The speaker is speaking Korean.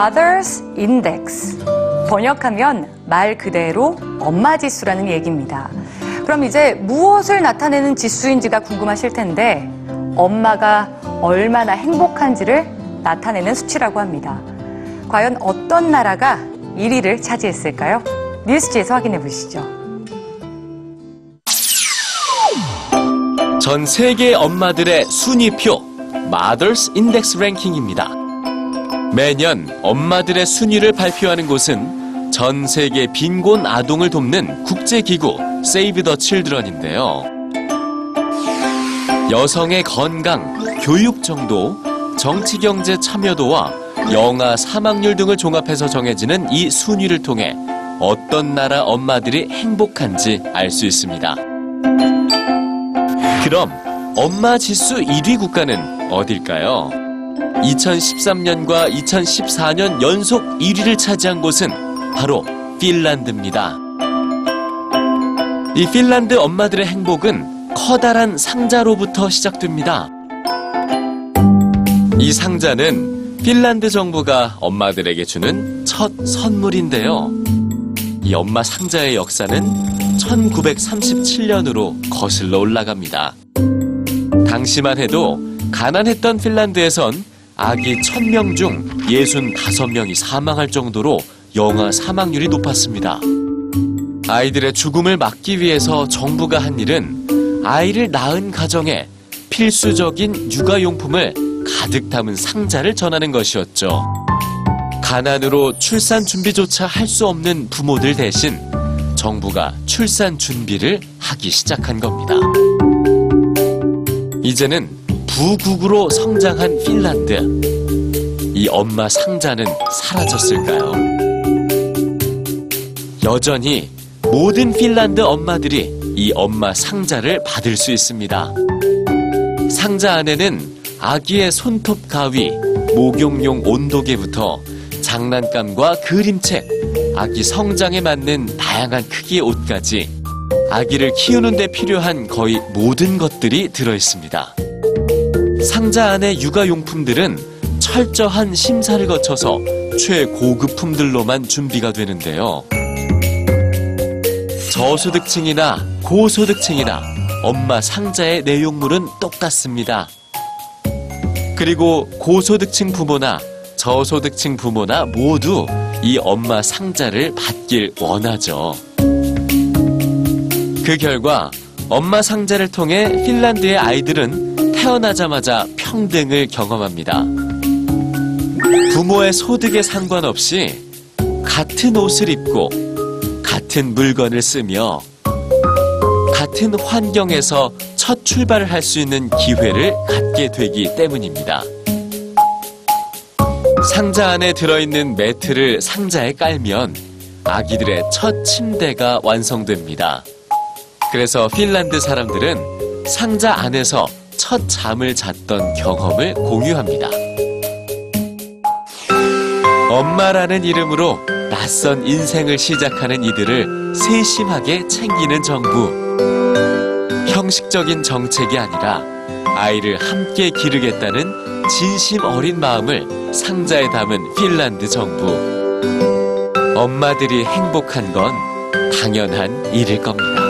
Mother's Index. 번역하면 말 그대로 엄마 지수라는 얘기입니다. 그럼 이제 무엇을 나타내는 지수인지가 궁금하실 텐데 엄마가 얼마나 행복한지를 나타내는 수치라고 합니다. 과연 어떤 나라가 1위를 차지했을까요? 뉴스지에서 확인해 보시죠. 전 세계 엄마들의 순위표 Mothers Index 랭킹입니다. 매년 엄마들의 순위를 발표하는 곳은 전 세계 빈곤 아동을 돕는 국제기구 Save the Children인데요. 여성의 건강, 교육 정도, 정치 경제 참여도와 영아 사망률 등을 종합해서 정해지는 이 순위를 통해 어떤 나라 엄마들이 행복한지 알 수 있습니다. 그럼 엄마 지수 1위 국가는 어딜까요? 2013년과 2014년 연속 1위를 차지한 곳은 바로 핀란드입니다. 이 핀란드 엄마들의 행복은 커다란 상자로부터 시작됩니다. 이 상자는 핀란드 정부가 엄마들에게 주는 첫 선물인데요. 이 엄마 상자의 역사는 1937년으로 거슬러 올라갑니다. 당시만 해도 가난했던 핀란드에선 아기 1000명 중 65명이 사망할 정도로 영아 사망률이 높았습니다. 아이들의 죽음을 막기 위해서 정부가 한 일은 아이를 낳은 가정에 필수적인 육아용품을 가득 담은 상자를 전하는 것이었죠. 가난으로 출산 준비조차 할 수 없는 부모들 대신 정부가 출산 준비를 하기 시작한 겁니다. 이제는 부국으로 성장한 핀란드. 이 엄마 상자는 사라졌을까요? 여전히 모든 핀란드 엄마들이 이 엄마 상자를 받을 수 있습니다. 상자 안에는 아기의 손톱 가위, 목욕용 온도계부터 장난감과 그림책, 아기 성장에 맞는 다양한 크기의 옷까지 아기를 키우는 데 필요한 거의 모든 것들이 들어 있습니다. 상자 안의 육아용품들은 철저한 심사를 거쳐서 최고급품들로만 준비가 되는데요. 저소득층이나 고소득층이나 엄마 상자의 내용물은 똑같습니다. 그리고 고소득층 부모나 저소득층 부모나 모두 이 엄마 상자를 받길 원하죠. 그 결과 엄마 상자를 통해 핀란드의 아이들은 태어나자마자 평등을 경험합니다. 부모의 소득에 상관없이 같은 옷을 입고 같은 물건을 쓰며 같은 환경에서 첫 출발을 할 수 있는 기회를 갖게 되기 때문입니다. 상자 안에 들어있는 매트를 상자에 깔면 아기들의 첫 침대가 완성됩니다. 그래서 핀란드 사람들은 상자 안에서 첫 잠을 잤던 경험을 공유합니다. 엄마라는 이름으로 낯선 인생을 시작하는 이들을 세심하게 챙기는 정부. 형식적인 정책이 아니라 아이를 함께 기르겠다는 진심 어린 마음을 상자에 담은 핀란드 정부. 엄마들이 행복한 건 당연한 일일 겁니다.